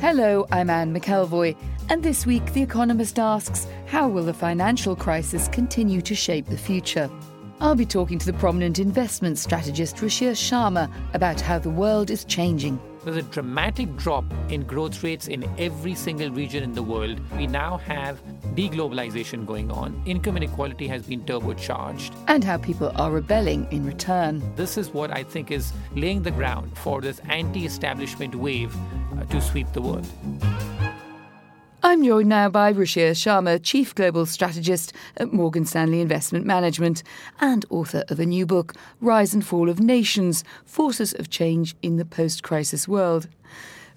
Hello, I'm Anne McElvoy, and this week The Economist asks How will the financial crisis continue to shape the future? I'll be talking to the prominent investment strategist Ruchir Sharma about how the world is changing. There's a dramatic drop in growth rates in every single region in the world. We now have deglobalization going on. Income inequality has been turbocharged. And how people are rebelling in return. This is what I think is laying the ground for this anti establishment wave uh, to sweep the world. I'm joined now by Ruchir Sharma, Chief Global Strategist at Morgan Stanley Investment Management and author of a new book, Rise and Fall of Nations Forces of Change in the Post Crisis World.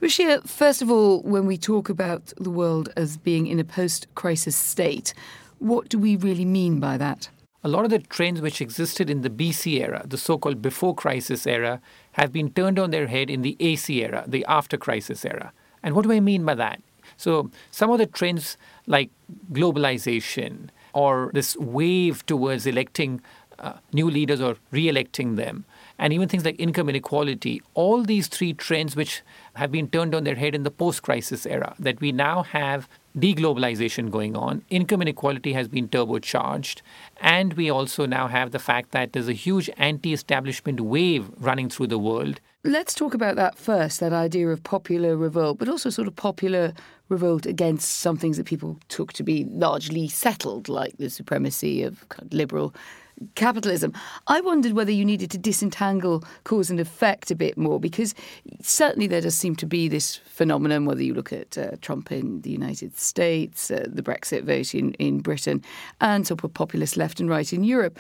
Ruchir, first of all, when we talk about the world as being in a post crisis state, what do we really mean by that? A lot of the trends which existed in the BC era, the so called before crisis era, have been turned on their head in the AC era, the after crisis era. And what do I mean by that? So some of the trends like globalization or this wave towards electing uh, new leaders or re-electing them and even things like income inequality all these three trends which have been turned on their head in the post-crisis era that we now have deglobalization going on. Income inequality has been turbocharged. And we also now have the fact that there's a huge anti-establishment wave running through the world. Let's talk about that first, that idea of popular revolt, but also sort of popular revolt against some things that people took to be largely settled, like the supremacy of liberal capitalism. I wondered whether you needed to disentangle cause and effect a bit more, because certainly there does seem to be this phenomenon, whether you look at uh, Trump in the United States, uh, the Brexit vote in, in Britain, and sort of populist left and right in Europe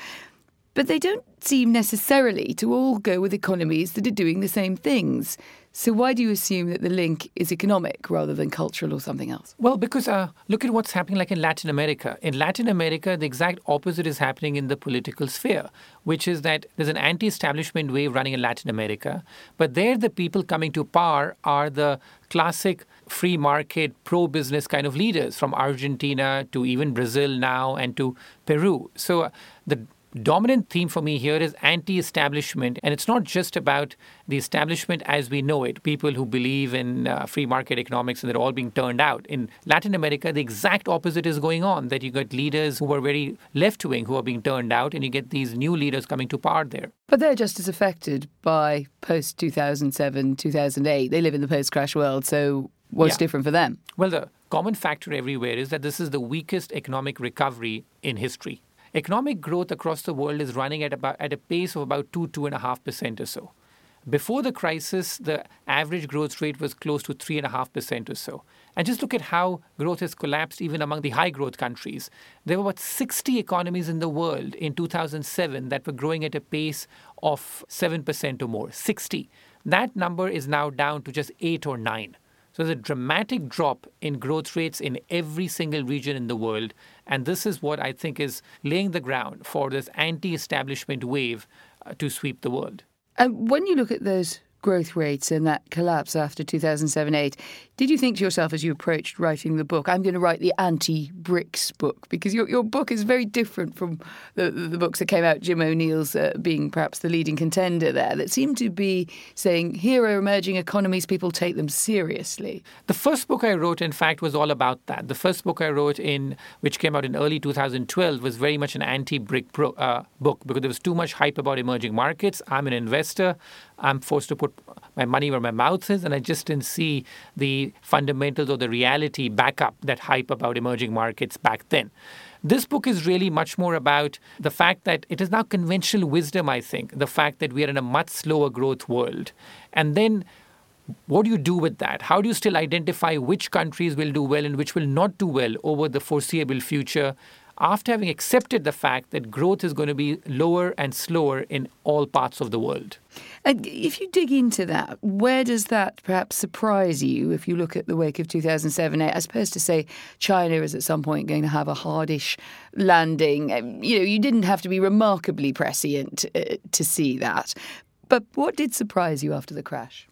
but they don't seem necessarily to all go with economies that are doing the same things. So why do you assume that the link is economic rather than cultural or something else? Well, because uh, look at what's happening like in Latin America. In Latin America, the exact opposite is happening in the political sphere, which is that there's an anti-establishment wave running in Latin America, but there the people coming to power are the classic free market, pro business kind of leaders from Argentina to even Brazil now and to Peru. So uh, the dominant theme for me here is anti establishment. And it's not just about the establishment as we know it, people who believe in uh, free market economics and they're all being turned out. In Latin America, the exact opposite is going on that you get leaders who are very left wing who are being turned out, and you get these new leaders coming to power there. But they're just as affected by post 2007, 2008. They live in the post crash world. So what's yeah. different for them? Well, the common factor everywhere is that this is the weakest economic recovery in history. Economic growth across the world is running at about at a pace of about two two and a half percent or so. Before the crisis, the average growth rate was close to three and a half percent or so. And just look at how growth has collapsed even among the high growth countries. There were about 60 economies in the world in 2007 that were growing at a pace of 7% or more. 60. That number is now down to just 8 or 9. So there's a dramatic drop in growth rates in every single region in the world. And this is what I think is laying the ground for this anti establishment wave uh, to sweep the world. And when you look at those growth rates and that collapse after 2007 8. Did you think to yourself as you approached writing the book, I'm going to write the anti BRICS book? Because your, your book is very different from the, the books that came out, Jim O'Neill's uh, being perhaps the leading contender there, that seemed to be saying, here are emerging economies, people take them seriously. The first book I wrote, in fact, was all about that. The first book I wrote, in which came out in early 2012, was very much an anti BRIC uh, book because there was too much hype about emerging markets. I'm an investor. I'm forced to put my money where my mouth is, and I just didn't see the fundamentals or the reality back up that hype about emerging markets back then. This book is really much more about the fact that it is now conventional wisdom, I think, the fact that we are in a much slower growth world. And then what do you do with that? How do you still identify which countries will do well and which will not do well over the foreseeable future? After having accepted the fact that growth is going to be lower and slower in all parts of the world. And if you dig into that, where does that perhaps surprise you if you look at the wake of 2007, as opposed to say China is at some point going to have a hardish landing? Um, you know, you didn't have to be remarkably prescient uh, to see that. But what did surprise you after the crash?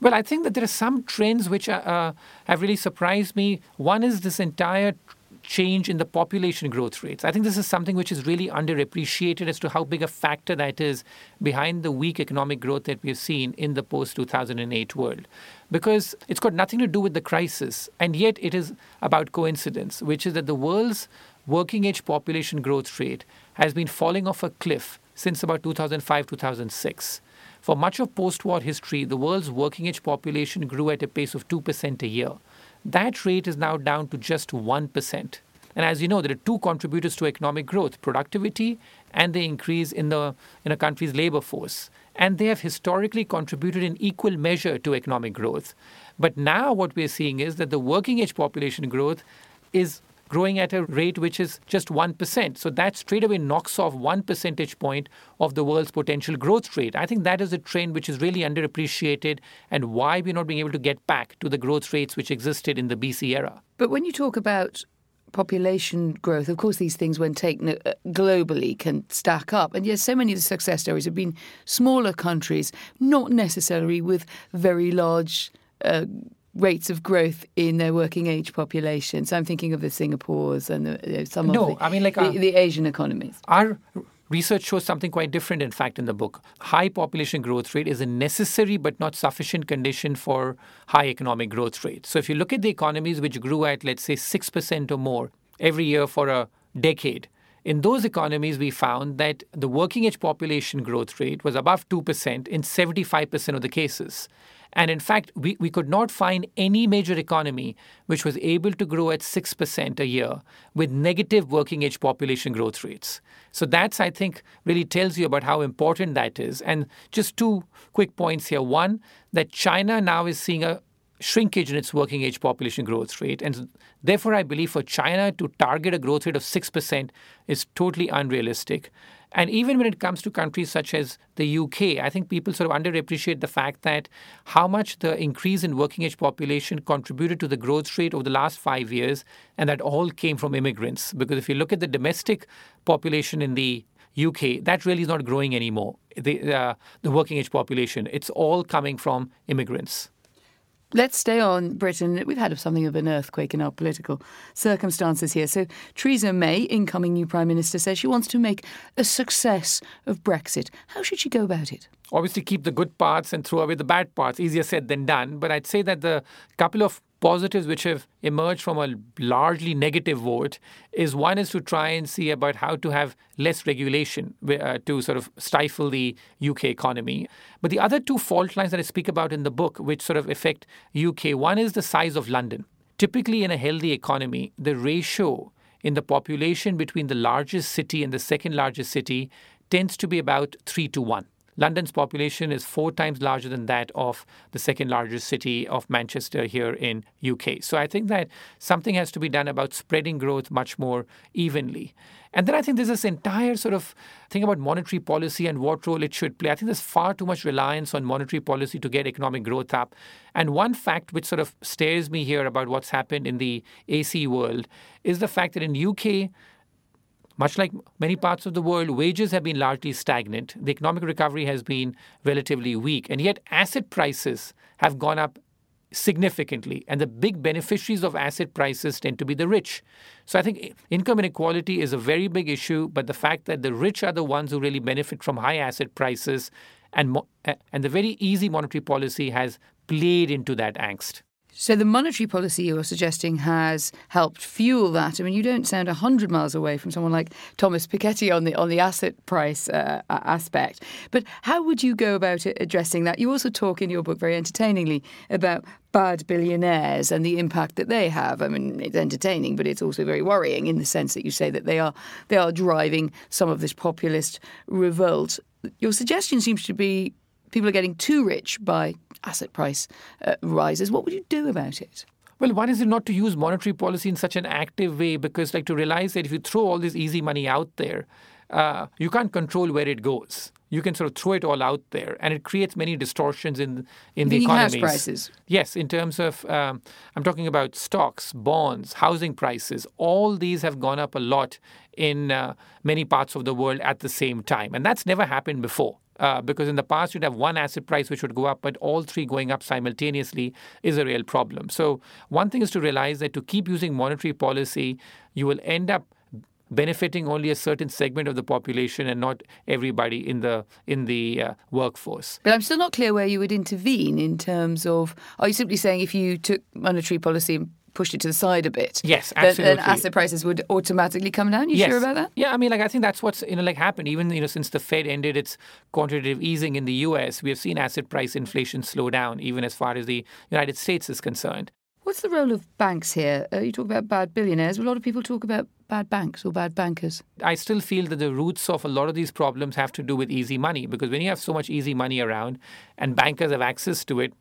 Well, I think that there are some trends which uh, uh have really surprised me. One is this entire change in the population growth rates. I think this is something which is really underappreciated as to how big a factor that is behind the weak economic growth that we've seen in the post 2008 world. Because it's got nothing to do with the crisis, and yet it is about coincidence, which is that the world's working age population growth rate has been falling off a cliff since about 2005 2006. For much of post war history, the world's working age population grew at a pace of 2% a year. That rate is now down to just 1%. And as you know, there are two contributors to economic growth productivity and the increase in, the, in a country's labor force. And they have historically contributed in equal measure to economic growth. But now what we're seeing is that the working age population growth is growing at a rate which is just 1%. So that straight away knocks off one percentage point of the world's potential growth rate. I think that is a trend which is really underappreciated and why we're not being able to get back to the growth rates which existed in the BC era. But when you talk about population growth, of course, these things, when taken uh, globally, can stack up. And yes, so many of the success stories have been smaller countries, not necessarily with very large uh, rates of growth in their working age population. So I'm thinking of the Singapores and the, some no, of the, I mean, like the, uh, the Asian economies. Our research shows something quite different, in fact, in the book. High population growth rate is a necessary but not sufficient condition for high economic growth rate. So if you look at the economies which grew at, let's say, 6% or more every year for a decade, in those economies, we found that the working age population growth rate was above 2% in 75% of the cases. And in fact, we, we could not find any major economy which was able to grow at 6% a year with negative working age population growth rates. So that's, I think, really tells you about how important that is. And just two quick points here. One, that China now is seeing a shrinkage in its working age population growth rate. And therefore, I believe for China to target a growth rate of 6% is totally unrealistic. And even when it comes to countries such as the UK, I think people sort of underappreciate the fact that how much the increase in working age population contributed to the growth rate over the last five years, and that all came from immigrants. Because if you look at the domestic population in the UK, that really is not growing anymore. The, uh, the working age population, it's all coming from immigrants. Let's stay on Britain. We've had something of an earthquake in our political circumstances here. So, Theresa May, incoming new Prime Minister, says she wants to make a success of Brexit. How should she go about it? Obviously, keep the good parts and throw away the bad parts. Easier said than done. But I'd say that the couple of positives which have emerged from a largely negative vote is one is to try and see about how to have less regulation uh, to sort of stifle the UK economy. But the other two fault lines that I speak about in the book, which sort of affect UK, one is the size of London. Typically, in a healthy economy, the ratio in the population between the largest city and the second largest city tends to be about three to one. London's population is four times larger than that of the second largest city of Manchester here in UK. So I think that something has to be done about spreading growth much more evenly. And then I think there's this entire sort of thing about monetary policy and what role it should play. I think there's far too much reliance on monetary policy to get economic growth up. And one fact which sort of stares me here about what's happened in the AC world is the fact that in UK much like many parts of the world, wages have been largely stagnant. The economic recovery has been relatively weak. And yet, asset prices have gone up significantly. And the big beneficiaries of asset prices tend to be the rich. So I think income inequality is a very big issue. But the fact that the rich are the ones who really benefit from high asset prices and, and the very easy monetary policy has played into that angst. So the monetary policy you're suggesting has helped fuel that. I mean, you don't sound hundred miles away from someone like Thomas Piketty on the on the asset price uh, aspect. But how would you go about addressing that? You also talk in your book very entertainingly about bad billionaires and the impact that they have. I mean, it's entertaining, but it's also very worrying in the sense that you say that they are they are driving some of this populist revolt. Your suggestion seems to be people are getting too rich by asset price uh, rises. What would you do about it? Well, one is not to use monetary policy in such an active way because, like, to realize that if you throw all this easy money out there, uh, you can't control where it goes. You can sort of throw it all out there, and it creates many distortions in in the economy. house prices. Yes, in terms of um, I'm talking about stocks, bonds, housing prices. All these have gone up a lot in uh, many parts of the world at the same time, and that's never happened before. Uh, because in the past you'd have one asset price which would go up, but all three going up simultaneously is a real problem. So one thing is to realize that to keep using monetary policy, you will end up benefiting only a certain segment of the population and not everybody in the in the uh, workforce. But I'm still not clear where you would intervene in terms of. Are you simply saying if you took monetary policy and pushed it to the side a bit, Yes, then, absolutely. then asset prices would automatically come down? You yes. sure about that? Yeah, I mean, like I think that's what's you know like happened. Even you know since the Fed ended its quantitative easing in the U.S., we have seen asset price inflation slow down, even as far as the United States is concerned. What's the role of banks here? Uh, you talk about bad billionaires. A lot of people talk about bad banks or bad bankers. I still feel that the roots of a lot of these problems have to do with easy money because when you have so much easy money around and bankers have access to it,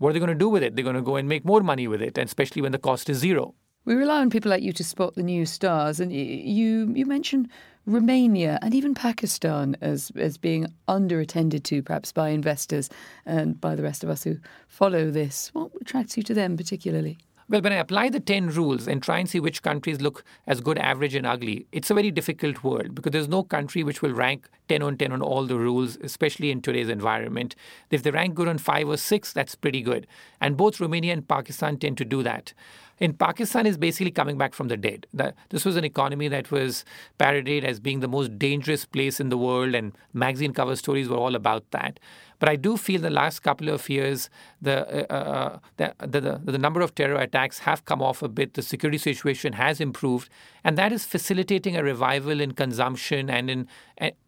what are they going to do with it? They're going to go and make more money with it, and especially when the cost is zero. We rely on people like you to spot the new stars, and you you mentioned Romania and even Pakistan as as being underattended to, perhaps by investors and by the rest of us who follow this. What attracts you to them particularly? Well, when I apply the 10 rules and try and see which countries look as good, average, and ugly, it's a very difficult world because there's no country which will rank 10 on 10 on all the rules, especially in today's environment. If they rank good on five or six, that's pretty good. And both Romania and Pakistan tend to do that. In Pakistan is basically coming back from the dead. This was an economy that was parodied as being the most dangerous place in the world, and magazine cover stories were all about that. But I do feel the last couple of years, the, uh, uh, the, the, the, the number of terror attacks have come off a bit. The security situation has improved, and that is facilitating a revival in consumption and in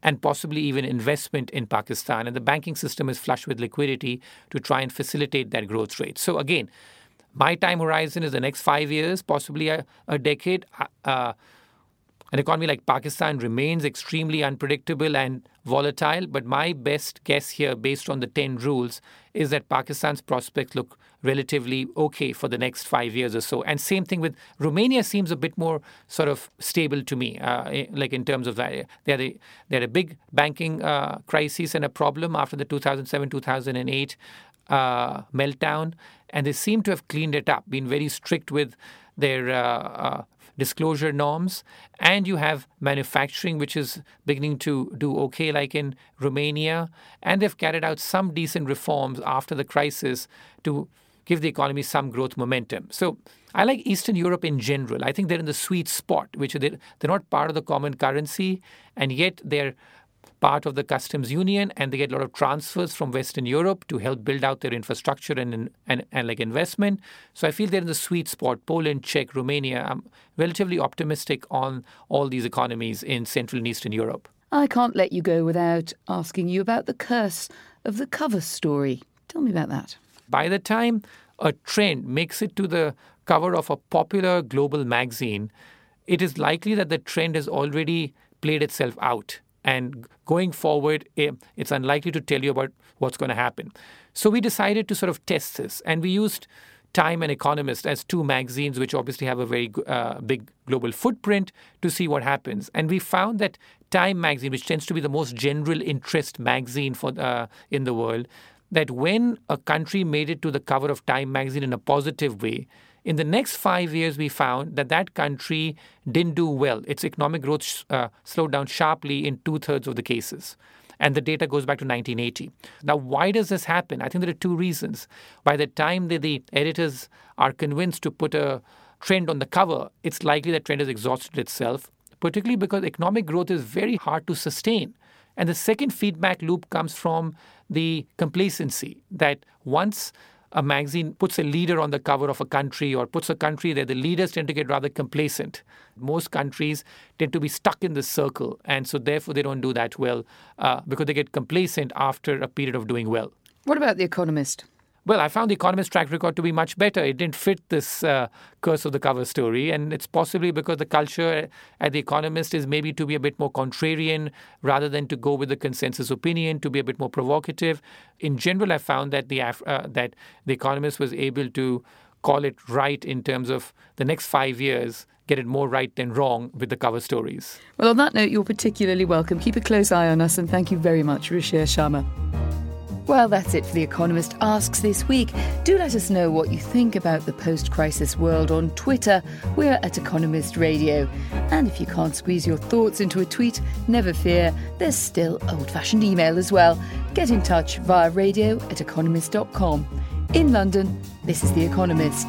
and possibly even investment in Pakistan. And the banking system is flush with liquidity to try and facilitate that growth rate. So again, my time horizon is the next five years, possibly a, a decade. Uh, an economy like Pakistan remains extremely unpredictable and volatile, but my best guess here, based on the 10 rules, is that Pakistan's prospects look relatively okay for the next five years or so. And same thing with Romania seems a bit more sort of stable to me, uh, like in terms of that. They had a, they had a big banking uh, crisis and a problem after the 2007 2008 uh, meltdown, and they seem to have cleaned it up, been very strict with their uh, uh, disclosure norms, and you have manufacturing, which is beginning to do okay, like in Romania, and they've carried out some decent reforms after the crisis to give the economy some growth momentum. So I like Eastern Europe in general. I think they're in the sweet spot, which they're, they're not part of the common currency, and yet they're part of the customs union and they get a lot of transfers from western europe to help build out their infrastructure and, and, and like investment so i feel they're in the sweet spot poland czech romania i'm relatively optimistic on all these economies in central and eastern europe I can't let you go without asking you about the curse of the cover story. Tell me about that. by the time a trend makes it to the cover of a popular global magazine it is likely that the trend has already played itself out and going forward, eh, it's unlikely to tell you about what's going to happen. So we decided to sort of test this, and we used Time and Economist as two magazines, which obviously have a very uh, big global footprint, to see what happens. And we found that Time magazine, which tends to be the most general interest magazine for uh, in the world, that when a country made it to the cover of Time magazine in a positive way, in the next five years, we found that that country didn't do well. Its economic growth uh, slowed down sharply in two thirds of the cases. And the data goes back to 1980. Now, why does this happen? I think there are two reasons. By the time that the editors are convinced to put a trend on the cover, it's likely that trend has exhausted itself, particularly because economic growth is very hard to sustain. And the second feedback loop comes from the complacency that once a magazine puts a leader on the cover of a country or puts a country there, the leaders tend to get rather complacent. Most countries tend to be stuck in this circle, and so therefore they don't do that well uh, because they get complacent after a period of doing well. What about The Economist? Well, I found the Economist track record to be much better. It didn't fit this uh, curse of the cover story, and it's possibly because the culture at the Economist is maybe to be a bit more contrarian rather than to go with the consensus opinion, to be a bit more provocative. In general, I found that the uh, that the Economist was able to call it right in terms of the next five years, get it more right than wrong with the cover stories. Well, on that note, you're particularly welcome. Keep a close eye on us, and thank you very much, Ruchir Sharma. Well, that's it for The Economist Asks this week. Do let us know what you think about the post crisis world on Twitter. We're at Economist Radio. And if you can't squeeze your thoughts into a tweet, never fear, there's still old fashioned email as well. Get in touch via radio at economist.com. In London, this is The Economist.